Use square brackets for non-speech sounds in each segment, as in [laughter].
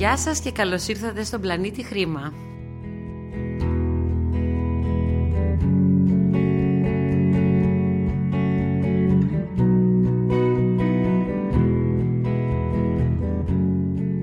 Γεια σας και καλώς ήρθατε στον πλανήτη Χρήμα.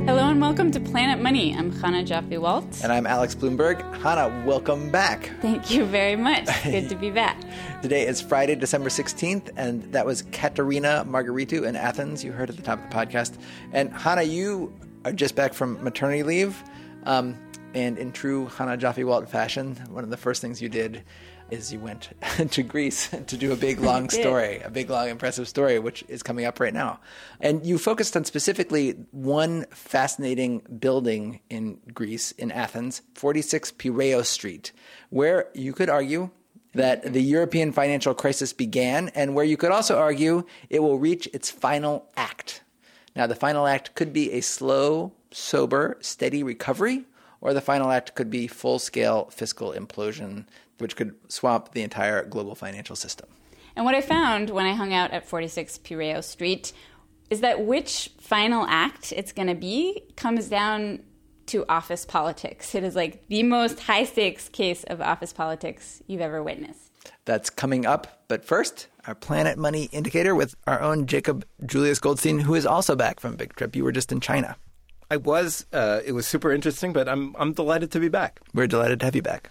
Hello and welcome to Planet Money. I'm Chana Joffe Waltz. And I'm Alex Blumberg. Chana, welcome back. Thank you very much. [laughs] Good to be back. Today is Friday, December 16th, and that was Katerina Margaritu in Athens, you heard at the top of the podcast. And Chana, you are just back from maternity leave. Um, and in true Chana Joffe Walt fashion, one of the first things you did is you went [laughs] to Greece to do a big [laughs] long story, a big long impressive story, which is coming up right now. And you focused on specifically one fascinating building in Greece, in Athens, 46 Piraeus Street, where you could argue that the European financial crisis began, and where you could also argue it will reach its final act. Now, the final act could be a slow, sober, steady recovery, or the final act could be full scale fiscal implosion, which could swamp the entire global financial system. And what I found when I hung out at 46 Piraeus Street is that which final act it's going to be comes down to office politics. It is like the most high stakes case of office politics you've ever witnessed. That's coming up. But first, our Planet Money indicator with our own Jacob Julius Goldstein, who is also back from big trip. You were just in China. I was. Uh, it was super interesting, but I'm I'm delighted to be back. We're delighted to have you back.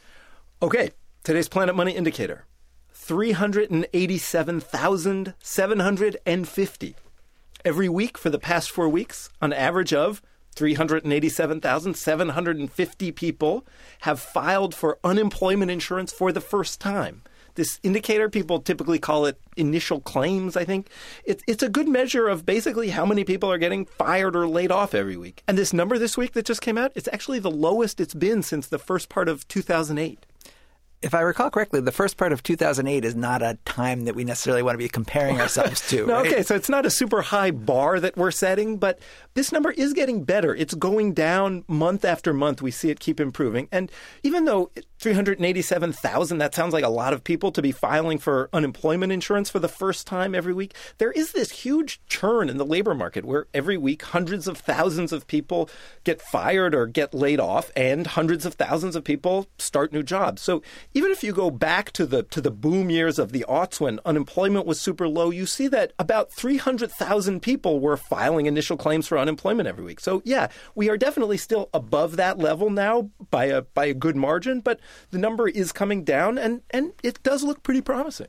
Okay, today's Planet Money indicator: three hundred and eighty-seven thousand seven hundred and fifty every week for the past four weeks, on average of 387,750 people have filed for unemployment insurance for the first time. This indicator, people typically call it initial claims, I think. It, it's a good measure of basically how many people are getting fired or laid off every week. And this number this week that just came out, it's actually the lowest it's been since the first part of 2008 if I recall correctly, the first part of 2008 is not a time that we necessarily want to be comparing ourselves to. [laughs] no, right? Okay, so it's not a super high bar that we're setting, but this number is getting better. It's going down month after month. We see it keep improving. And even though 387,000, that sounds like a lot of people to be filing for unemployment insurance for the first time every week, there is this huge churn in the labor market where every week hundreds of thousands of people get fired or get laid off and hundreds of thousands of people start new jobs. So even if you go back to the to the boom years of the aughts when unemployment was super low, you see that about 300,000 people were filing initial claims for unemployment every week. So yeah, we are definitely still above that level now by a by a good margin, but the number is coming down and and it does look pretty promising.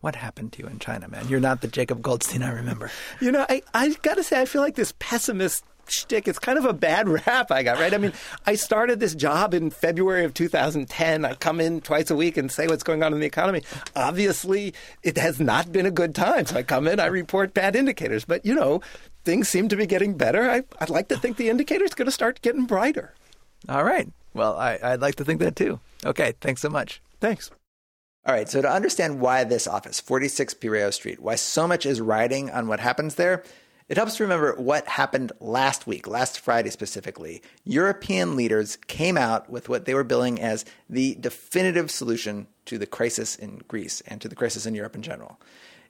What happened to you in China, man? You're not the Jacob Goldstein I remember. You know, I, I got to say, I feel like this pessimist shtick. It's kind of a bad [laughs] rap I got, right? I mean, I started this job in February of 2010. I come in twice a week and say what's going on in the economy. Obviously, it has not been a good time. So I come in, I report bad indicators. But, you know, things seem to be getting better. I, would like to think the indicator's going to start getting brighter. All right. Well, I, I'd like to think that too. Okay. Thanks so much. Thanks. All right, so to understand why this office, 46 Piraeus Street, why so much is riding on what happens there, it helps to remember what happened last week, last Friday specifically. European leaders came out with what they were billing as the definitive solution to the crisis in Greece and to the crisis in Europe in general.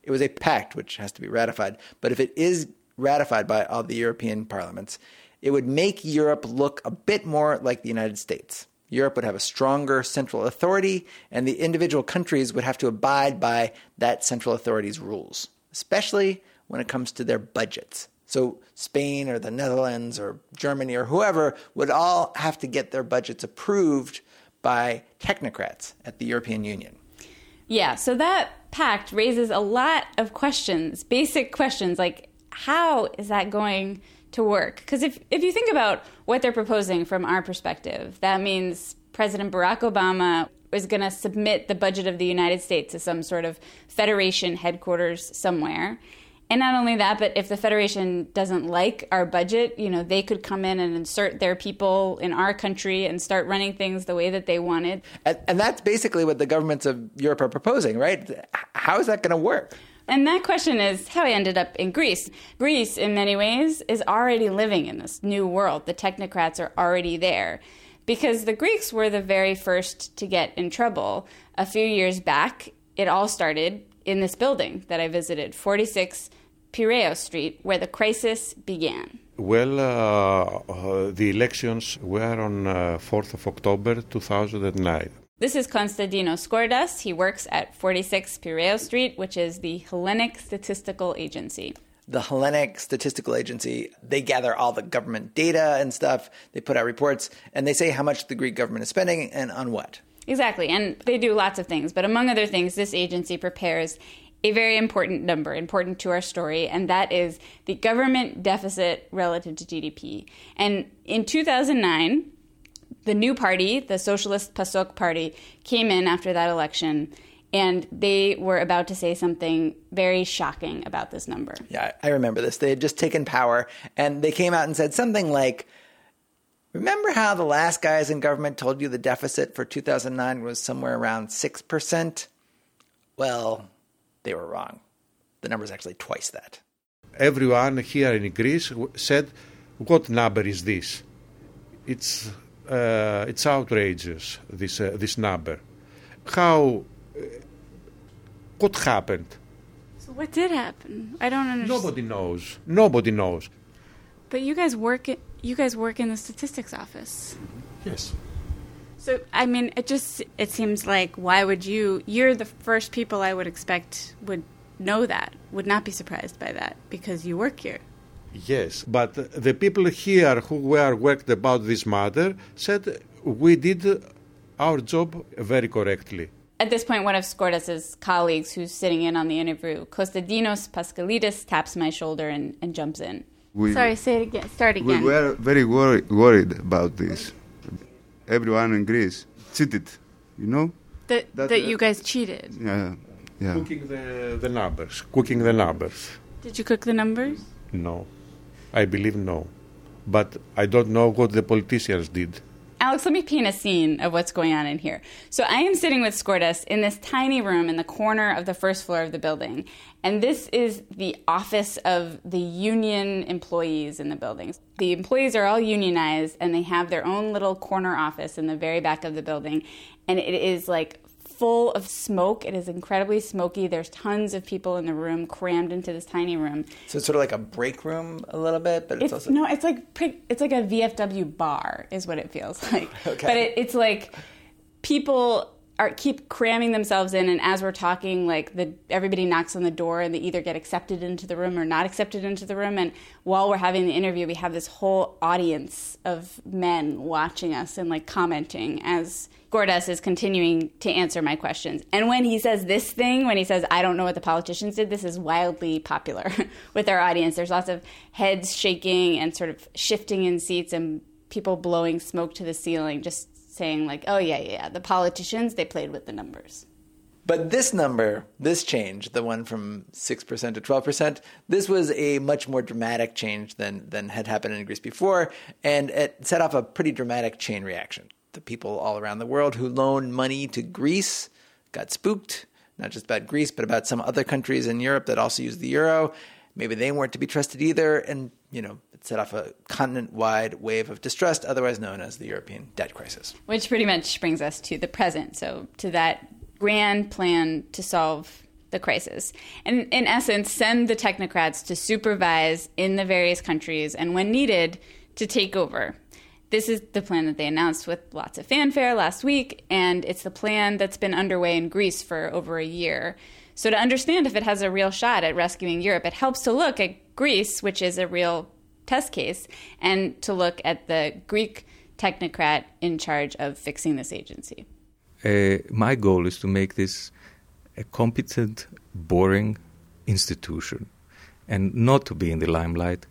It was a pact which has to be ratified, but if it is ratified by all the European parliaments, it would make Europe look a bit more like the United States. Europe would have a stronger central authority, and the individual countries would have to abide by that central authority's rules, especially when it comes to their budgets. So, Spain or the Netherlands or Germany or whoever would all have to get their budgets approved by technocrats at the European Union. Yeah, so that pact raises a lot of questions, basic questions like how is that going to work. Because if, if you think about what they're proposing from our perspective, that means President Barack Obama is going to submit the budget of the United States to some sort of federation headquarters somewhere. And not only that, but if the Federation doesn't like our budget, you know, they could come in and insert their people in our country and start running things the way that they wanted. And, and that's basically what the governments of Europe are proposing, right? How is that going to work? And that question is how I ended up in Greece. Greece, in many ways, is already living in this new world. The technocrats are already there. Because the Greeks were the very first to get in trouble. A few years back, it all started in this building that I visited, 46 Piraeus Street, where the crisis began. Well, uh, uh, the elections were on uh, 4th of October 2009. This is Konstantinos Skordas. He works at 46 Piraeus Street, which is the Hellenic Statistical Agency. The Hellenic Statistical Agency, they gather all the government data and stuff. They put out reports and they say how much the Greek government is spending and on what. Exactly. And they do lots of things. But among other things, this agency prepares a very important number, important to our story, and that is the government deficit relative to GDP. And in 2009, the new party, the Socialist PASOK party, came in after that election and they were about to say something very shocking about this number. Yeah, I remember this. They had just taken power and they came out and said something like, Remember how the last guys in government told you the deficit for 2009 was somewhere around 6%? Well, they were wrong. The number is actually twice that. Everyone here in Greece said, What number is this? It's uh, it's outrageous this uh, this number. How? What happened? So what did happen? I don't understand. Nobody knows. Nobody knows. But you guys work at, you guys work in the statistics office. Mm-hmm. Yes. So I mean, it just it seems like why would you? You're the first people I would expect would know that, would not be surprised by that because you work here. Yes, but the people here who were worked about this matter said we did our job very correctly. At this point, one of Skordas's colleagues who's sitting in on the interview, Costadinos Paskalidis, taps my shoulder and, and jumps in. We, Sorry, say it again. Start again. we again. were very worry, worried about this. Everyone in Greece cheated, you know? that that, that uh, you guys cheated. Yeah, yeah. Cooking the, the numbers. Cooking the numbers. Did you cook the numbers? No. I believe no. But I don't know what the politicians did. Alex, let me paint a scene of what's going on in here. So I am sitting with Skordas in this tiny room in the corner of the first floor of the building. And this is the office of the union employees in the building. The employees are all unionized and they have their own little corner office in the very back of the building. And it is like full of smoke. It is incredibly smoky. There's tons of people in the room crammed into this tiny room. So it's sort of like a break room a little bit, but it's, It's also no, it's like it's like a VFW bar is what it feels [laughs] like. [laughs] Okay. But it, it's like people are keep cramming themselves in, and as we're talking, like the everybody knocks on the door, and they either get accepted into the room or not accepted into the room. And while we're having the interview, we have this whole audience of men watching us and like commenting as. Skordas is continuing to answer my questions. And when he says this thing, when he says, I don't know what the politicians did, this is wildly popular [laughs] with our audience. There's lots of heads shaking and sort of shifting in seats and people blowing smoke to the ceiling, just saying, like, oh, yeah, yeah, the politicians, they played with the numbers. But this number, this change, the one from 6% to 12%, this was a much more dramatic change than, than had happened in Greece before, and it set off a pretty dramatic chain reaction. The people all around the world who loaned money to Greece got spooked, not just about Greece, but about some other countries in Europe that also use the euro. Maybe they weren't to be trusted either, and, you know, it set off a continent wide wave of distrust, otherwise known as the European debt crisis. Which pretty much brings us to the present, so to that grand plan to solve the crisis. And in essence, send the technocrats to supervise in the various countries and, when needed, to take over. This is the plan that they announced with lots of fanfare last week, and it's the plan that's been underway in Greece for over a year. So, to understand if it has a real shot at rescuing Europe, it helps to look at Greece, which is a real test case, and to look at the Greek technocrat in charge of fixing this agency. Uh, my goal is to make this a competent, boring institution and not to be in the limelight.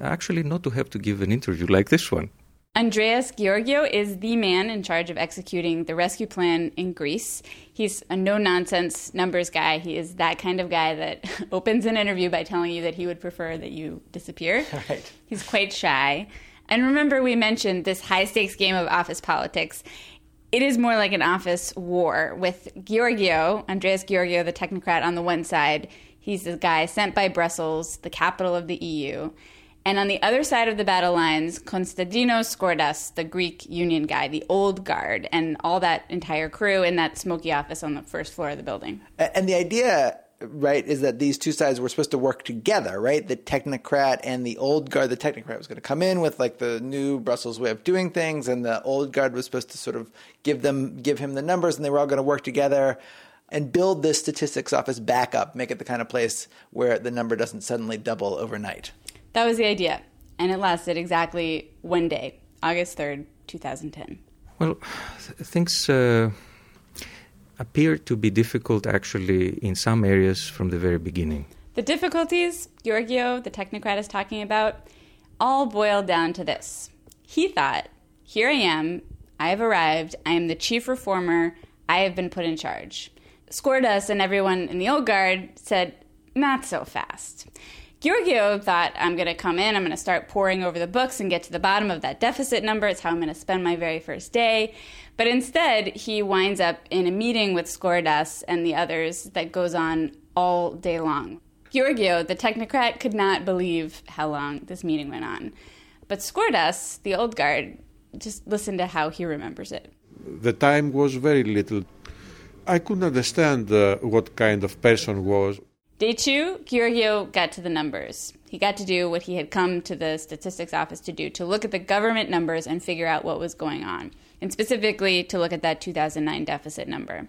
Actually, not to have to give an interview like this one. Andreas Georgiou is the man in charge of executing the rescue plan in Greece. He's a no nonsense numbers guy. He is that kind of guy that [laughs] opens an interview by telling you that he would prefer that you disappear. [laughs] Right. He's quite shy. And remember, we mentioned this high stakes game of office politics. It is more like an office war with Georgiou, Andreas Georgiou, the technocrat, on the one side. He's the guy sent by Brussels, the capital of the EU. And on the other side of the battle lines, Konstantinos Skordas, the Greek union guy, the old guard, and all that entire crew in that smoky office on the first floor of the building. And the idea right, is that these two sides were supposed to work together, right? The technocrat and the old guard. The technocrat was going to come in with like the new Brussels way of doing things, and the old guard was supposed to sort of give them give him the numbers, and they were all going to work together and build this statistics office back up, make it the kind of place where the number doesn't suddenly double overnight. That was the idea, and it lasted exactly one day, August third, two thousand ten. Well, things. Uh appear to be difficult actually in some areas from the very beginning. The difficulties Georgiou, the technocrat, is talking about all boiled down to this. He thought, here I am, I have arrived, I am the chief reformer, I have been put in charge. Skordas, and everyone in the old guard said, not so fast. Georgiou thought, I'm going to come in, I'm going to start poring over the books and get to the bottom of that deficit number. It's how I'm going to spend my very first day. But instead, he winds up in a meeting with Skordas and the others that goes on all day long. Georgiou, the technocrat, could not believe how long this meeting went on. But Skordas, the old guard, just listen to how he remembers it. The time was very little. I couldn't understand uh, what kind of person was. Day two, Georgiou got to the numbers. He got to do what he had come to the statistics office to do to look at the government numbers and figure out what was going on, and specifically to look at that 2009 deficit number.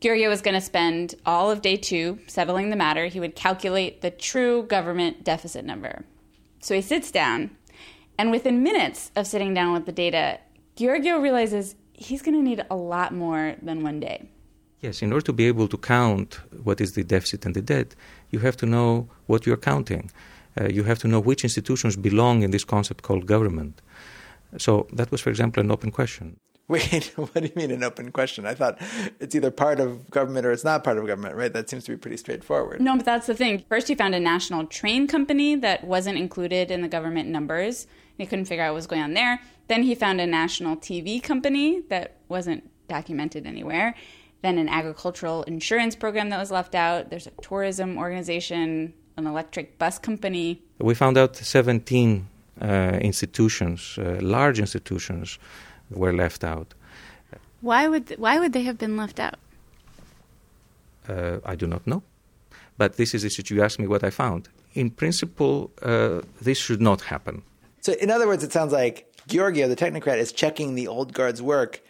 Georgiou was going to spend all of day two settling the matter. He would calculate the true government deficit number. So he sits down, and within minutes of sitting down with the data, Georgiou realizes he's going to need a lot more than one day. Yes, in order to be able to count what is the deficit and the debt, you have to know what you're counting. Uh, you have to know which institutions belong in this concept called government. So that was, for example, an open question. [laughs] Wait, what do you mean an open question? I thought it's either part of government or it's not part of government, right? That seems to be pretty straightforward. No, but that's the thing. First, he found a national train company that wasn't included in the government numbers. He couldn't figure out what was going on there. Then he found a national TV company that wasn't documented anywhere then an agricultural insurance program that was left out. There's a tourism organization, an electric bus company. We found out 17 uh, institutions, uh, large institutions, were left out. Why would why would they have been left out? Uh, I do not know, but this is the you asked me what I found. In principle, uh, this should not happen. So, in other words, it sounds like Georgiou, the technocrat, is checking the old guard's work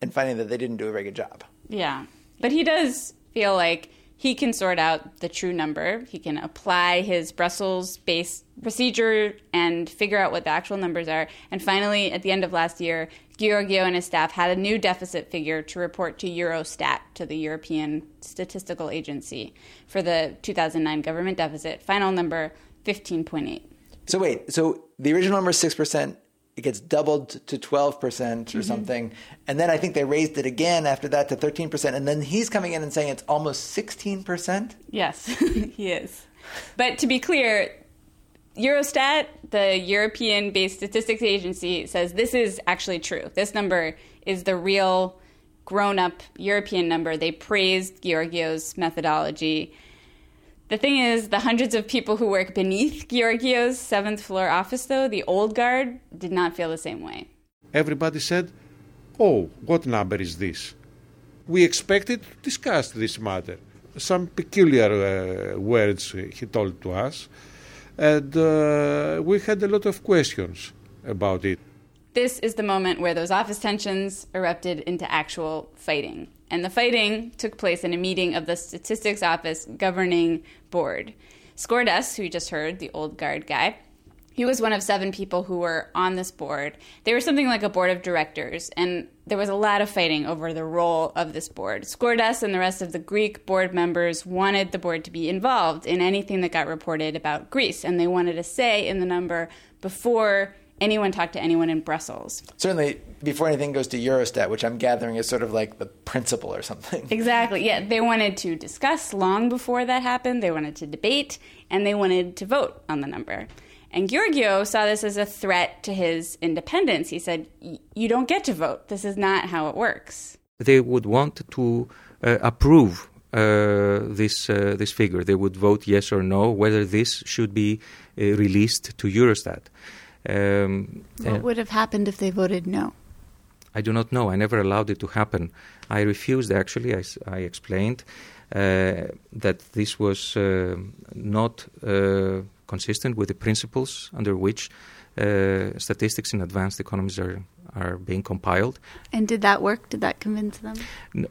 and finding that they didn't do a very good job. Yeah. But he does feel like he can sort out the true number. He can apply his Brussels based procedure and figure out what the actual numbers are. And finally, at the end of last year, Georgiou and his staff had a new deficit figure to report to Eurostat, to the European Statistical Agency, for the 2009 government deficit. Final number 15.8. So, wait, so the original number is 6%, it gets doubled to 12% or mm-hmm. something. And then I think they raised it again after that to 13%. And then he's coming in and saying it's almost 16%. Yes, [laughs] he is. But to be clear, Eurostat, the European based statistics agency, says this is actually true. This number is the real grown up European number. They praised Georgiou's methodology. The thing is, the hundreds of people who work beneath Georgiou's seventh floor office, though, the old guard, did not feel the same way. Everybody said, Oh, what number is this? We expected to discuss this matter. Some peculiar uh, words he told to us, and uh, we had a lot of questions about it. This is the moment where those office tensions erupted into actual fighting and the fighting took place in a meeting of the Statistics Office Governing Board. Skordas, who you just heard, the old guard guy, he was one of seven people who were on this board. They were something like a board of directors, and there was a lot of fighting over the role of this board. Skordas and the rest of the Greek board members wanted the board to be involved in anything that got reported about Greece, and they wanted a say in the number before anyone talk to anyone in Brussels. Certainly, before anything goes to Eurostat, which I'm gathering is sort of like the principle or something. [laughs] Exactly. Yeah, they wanted to discuss long before that happened. They wanted to debate, and they wanted to vote on the number. And Georgiou saw this as a threat to his independence. He said, "You don't get to vote. This is not how it works." They would want to uh, approve uh, this uh, this figure. They would vote yes or no whether this should be uh, released to Eurostat. Um, what would have happened if they voted no? I do not know. I never allowed it to happen. I refused, actually, I, I explained. uh, that this was uh, not uh, consistent with the principles under which uh, statistics in advanced economies are, are being compiled. And did that work? Did that convince them?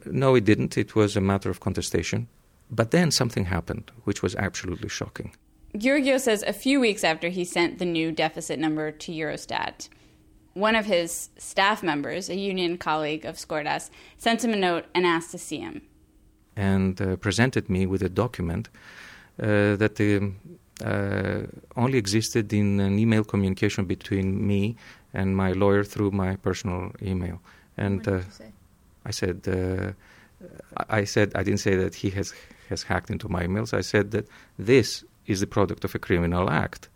No, it didn't. It was a matter of contestation. But then something happened, which was absolutely shocking. Georgiou says a few weeks after he sent the new deficit number to Eurostat, one of his staff members, a union colleague of Skordas, sent him a note and asked to see him. And uh, presented me with a document uh, that um, uh, only existed in an email communication between me and my lawyer through my personal email. And uh, I said, uh, I said, I didn't say that he has has hacked into my emails. I said that this is the product of a criminal act,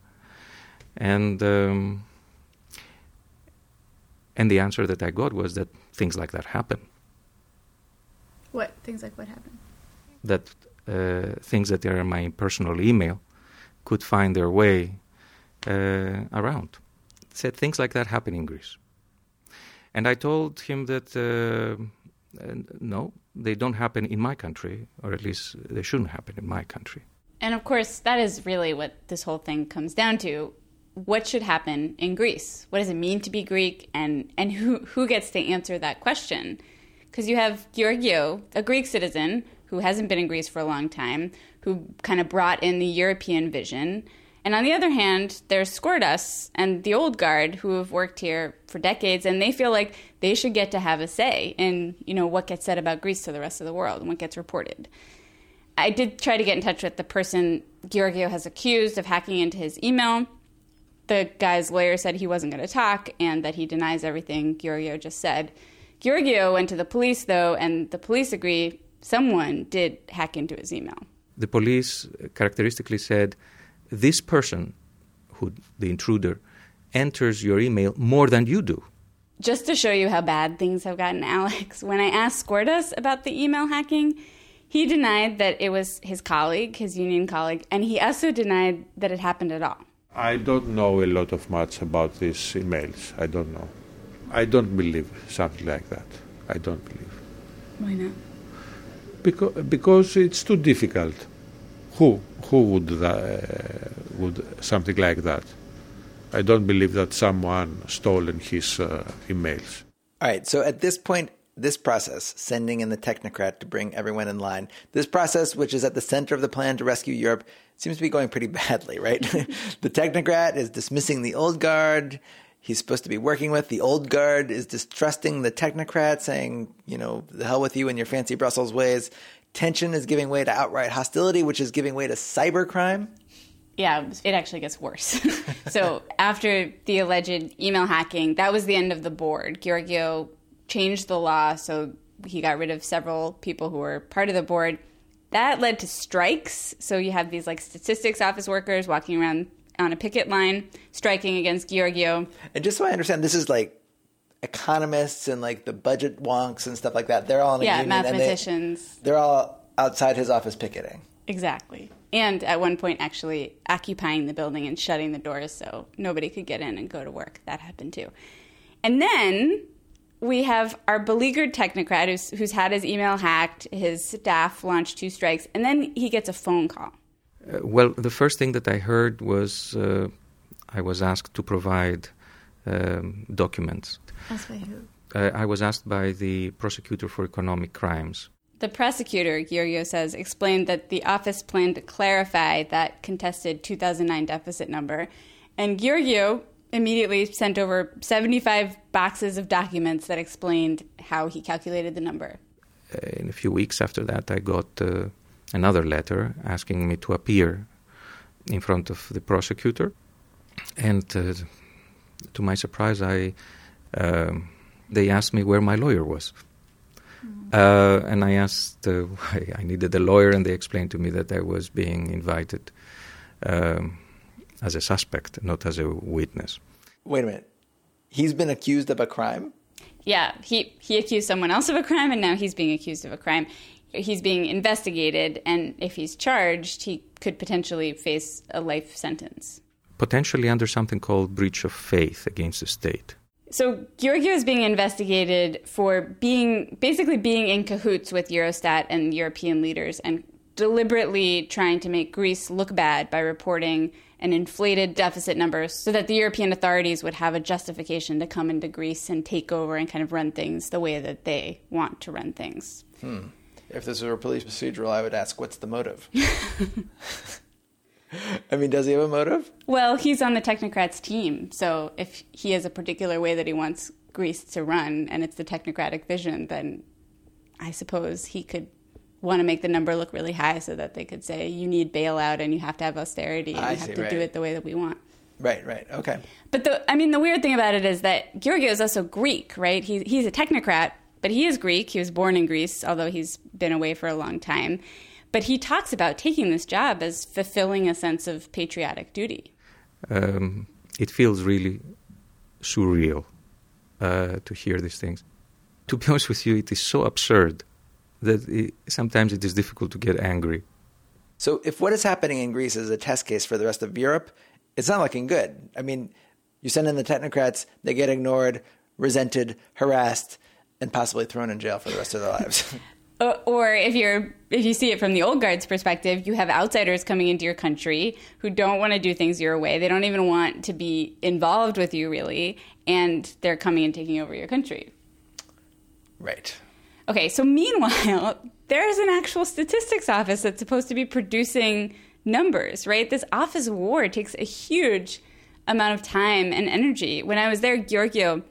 and um, and the answer that I got was that things like that happen. What things like what happen? That uh, things that are in my personal email could find their way uh, around. Said things like that happen in Greece, and I told him that uh, no, they don't happen in my country, or at least they shouldn't happen in my country. And of course, that is really what this whole thing comes down to. What should happen in Greece? What does it mean to be Greek? And, and who, who gets to answer that question? Because you have Georgiou, a Greek citizen who hasn't been in Greece for a long time, who kind of brought in the European vision. And on the other hand, there's Skordas and the old guard who have worked here for decades, and they feel like they should get to have a say in you know what gets said about Greece to the rest of the world and what gets reported. I did try to get in touch with the person Georgiou has accused of hacking into his email. The guy's lawyer said he wasn't going to talk and that he denies everything Georgiou just said. Georgiou went to the police though, and the police agree someone did hack into his email. The police uh, characteristically said this person, who the intruder, enters your email more than you do. Just to show you how bad things have gotten, [laughs] Alex, when I asked Skordas about the email hacking, he denied that it was his colleague, his union colleague, and he also denied that it happened at all. I don't know a lot of much about these emails. I don't know. I don't believe something like that. I don't believe. Why not? Because, because it's too difficult. Who who would uh, would something like that? I don't believe that someone stolen his uh, emails. All right. So at this point, this process, sending in the technocrat to bring everyone in line, this process, which is at the center of the plan to rescue Europe, seems to be going pretty [laughs] badly, right? [laughs] the technocrat is dismissing the old guard. He's supposed to be working with the old guard is distrusting the technocrat, saying, you know, the hell with you and your fancy Brussels ways. Tension is giving way to outright hostility, which is giving way to cybercrime. Yeah, it actually gets worse. [laughs] so after the alleged email hacking, that was the end of the board. Georgiou changed the law, so he got rid of several people who were part of the board. That led to strikes. So you have these like statistics office workers walking around on a picket line striking against Georgiou. And just so I understand, this is like economists and like the budget wonks and stuff like that. They're all in a yeah, union mathematicians. They, they're all outside his office picketing. Exactly. And at one point, actually occupying the building and shutting the doors so nobody could get in and go to work. That happened too. And then we have our beleaguered technocrat who's, who's had his email hacked, his staff launched two strikes, and then he gets a phone call. Uh, well, the first thing that I heard was uh, I was asked to provide um, documents. Asked by who? Uh, I was asked by the prosecutor for economic crimes. The prosecutor, Georgiou says, explained that the office planned to clarify that contested 2009 deficit number. And Georgiou immediately sent over 75 boxes of documents that explained how he calculated the number. Uh, in a few weeks after that, I got uh, another letter asking me to appear in front of the prosecutor. And uh, to my surprise, I um, they asked me where my lawyer was. Uh, and I asked uh, why [laughs] I needed a lawyer, and they explained to me that I was being invited um, as a suspect, not as a witness. Wait a minute. He's been accused of a crime? Yeah, he, he accused someone else of a crime, and now he's being accused of a crime. He's being investigated, and if he's charged, he could potentially face a life sentence. Potentially under something called breach of faith against the state. So Georgiou is being investigated for being basically being in cahoots with Eurostat and European leaders and deliberately trying to make Greece look bad by reporting an inflated deficit numbers so that the European authorities would have a justification to come into Greece and take over and kind of run things the way that they want to run things. Hmm. If this were a police procedural, I would ask, what's the motive? [laughs] I mean, does he have a motive? Well, he's on the technocrats team. So if he has a particular way that he wants Greece to run and it's the technocratic vision, then I suppose he could want to make the number look really high so that they could say, you need bailout and you have to have austerity and I you have see, to right. do it the way that we want. Right, right. Okay. But the, I mean, the weird thing about it is that Georgiou is also Greek, right? He, he's a technocrat, but he is Greek. He was born in Greece, although he's been away for a long time. But he talks about taking this job as fulfilling a sense of patriotic duty. Um, it feels really surreal uh, to hear these things. To be honest with you, it is so absurd that it, sometimes it is difficult to get angry. So, if what is happening in Greece is a test case for the rest of Europe, it's not looking good. I mean, you send in the technocrats, they get ignored, resented, harassed, and possibly thrown in jail for the rest of their lives. [laughs] Or- Or if you're if you see it from the old guard's perspective, you have outsiders coming into your country who don't want to do things your way. They don't even want to be involved with you really, and they're coming and taking over your country. right. Okay, so meanwhile, [laughs] there's an actual statistics office that's supposed to be producing numbers, right? This office war takes a huge amount of time and energy. When I was there, Georgiou,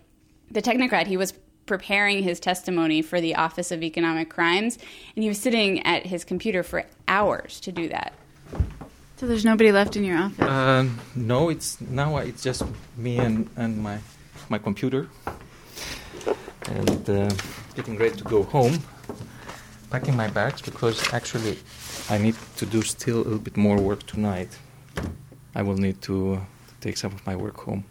the technocrat, he was preparing his testimony for the Office of Economic Crimes, and he was sitting at his computer for hours to do that. So there's nobody left in your office. Um, no, it's now it's just me and, and my my computer, and uh, getting ready to go home, packing my bags because actually I need to do still a little bit more work tonight. I will need to uh, take some of my work home.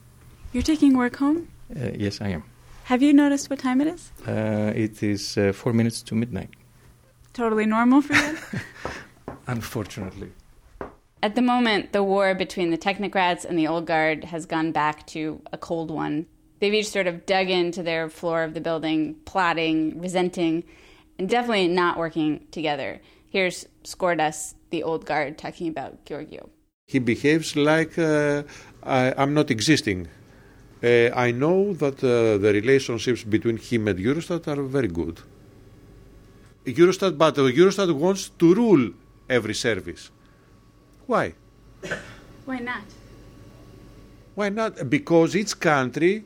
You're taking work home? Uh, yes, I am. Have you noticed what time it is? Uh, it is uh, four minutes to midnight. Totally normal for you? [laughs] [laughs] Unfortunately. At the moment, the war between the technocrats and the old guard has gone back to a cold one. They've each sort of dug into their floor of the building, plotting, resenting, and definitely not working together. Here's Skordas, the old guard, talking about Georgiou. He behaves like uh, I, I'm not existing. Uh, I know that uh, the relationships between him and Eurostat are very good. Eurostat, but Eurostat wants to rule every service. Why? Why not? Why not? Because each country,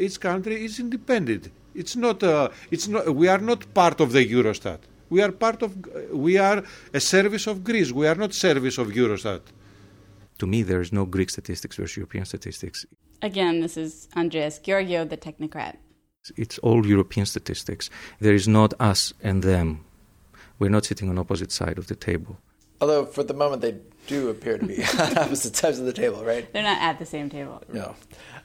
each country is independent. It's not. Uh, it's not. We are not part of the Eurostat. We are part of. We are a service of Greece. We are not service of Eurostat. To me, there is no Greek statistics versus European statistics. Again, this is Andreas Georgiou, the technocrat. It's all European statistics. There is not us and them. We're not sitting on opposite side of the table. Although, for the moment, they do appear to be on [laughs] [laughs] opposite sides of the table, right? They're not at the same table. No.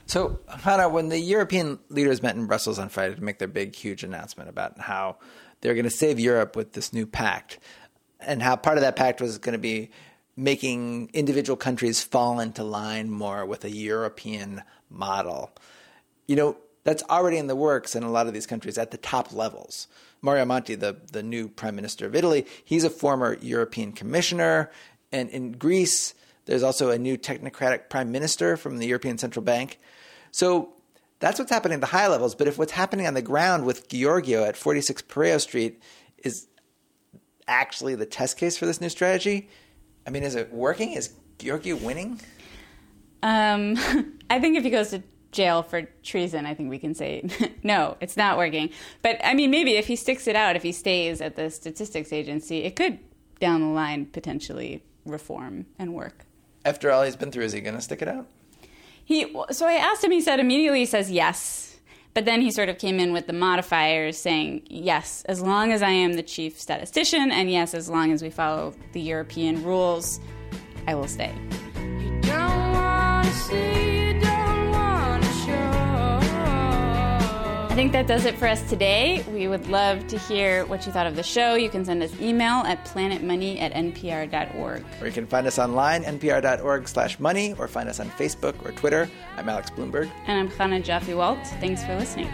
So, Chana, when the European leaders met in Brussels on Friday to make their big, huge announcement about how they're going to save Europe with this new pact, and how part of that pact was going to be making individual countries fall into line more with a European model. You know, that's already in the works in a lot of these countries at the top levels. Mario Monti, the, the new prime minister of Italy, he's a former European commissioner. And in Greece, there's also a new technocratic prime minister from the European Central Bank. So that's what's happening at the high levels. But if what's happening on the ground with Georgiou at 46 Piraeus Street is actually the test case for this new strategy, I mean, is it working? Is Georgiou winning? Um, [laughs] I think if he goes to jail for treason, I think we can say [laughs] no, it's not working. But I mean, maybe if he sticks it out, if he stays at the statistics agency, it could down the line potentially reform and work. After all he's been through, is he going to stick it out? He so I asked him. He said immediately he says yes, but then he sort of came in with the modifiers saying yes, as long as I am the chief statistician, and yes, as long as we follow the European rules, I will stay. I think that does it for us today. We would love to hear what you thought of the show. You can send us email at planetmoney at npr.org. Or you can find us online, npr.org slash money, or find us on Facebook or Twitter. I'm Alex Blumberg. And I'm Chana Joffe Walt. Thanks for listening.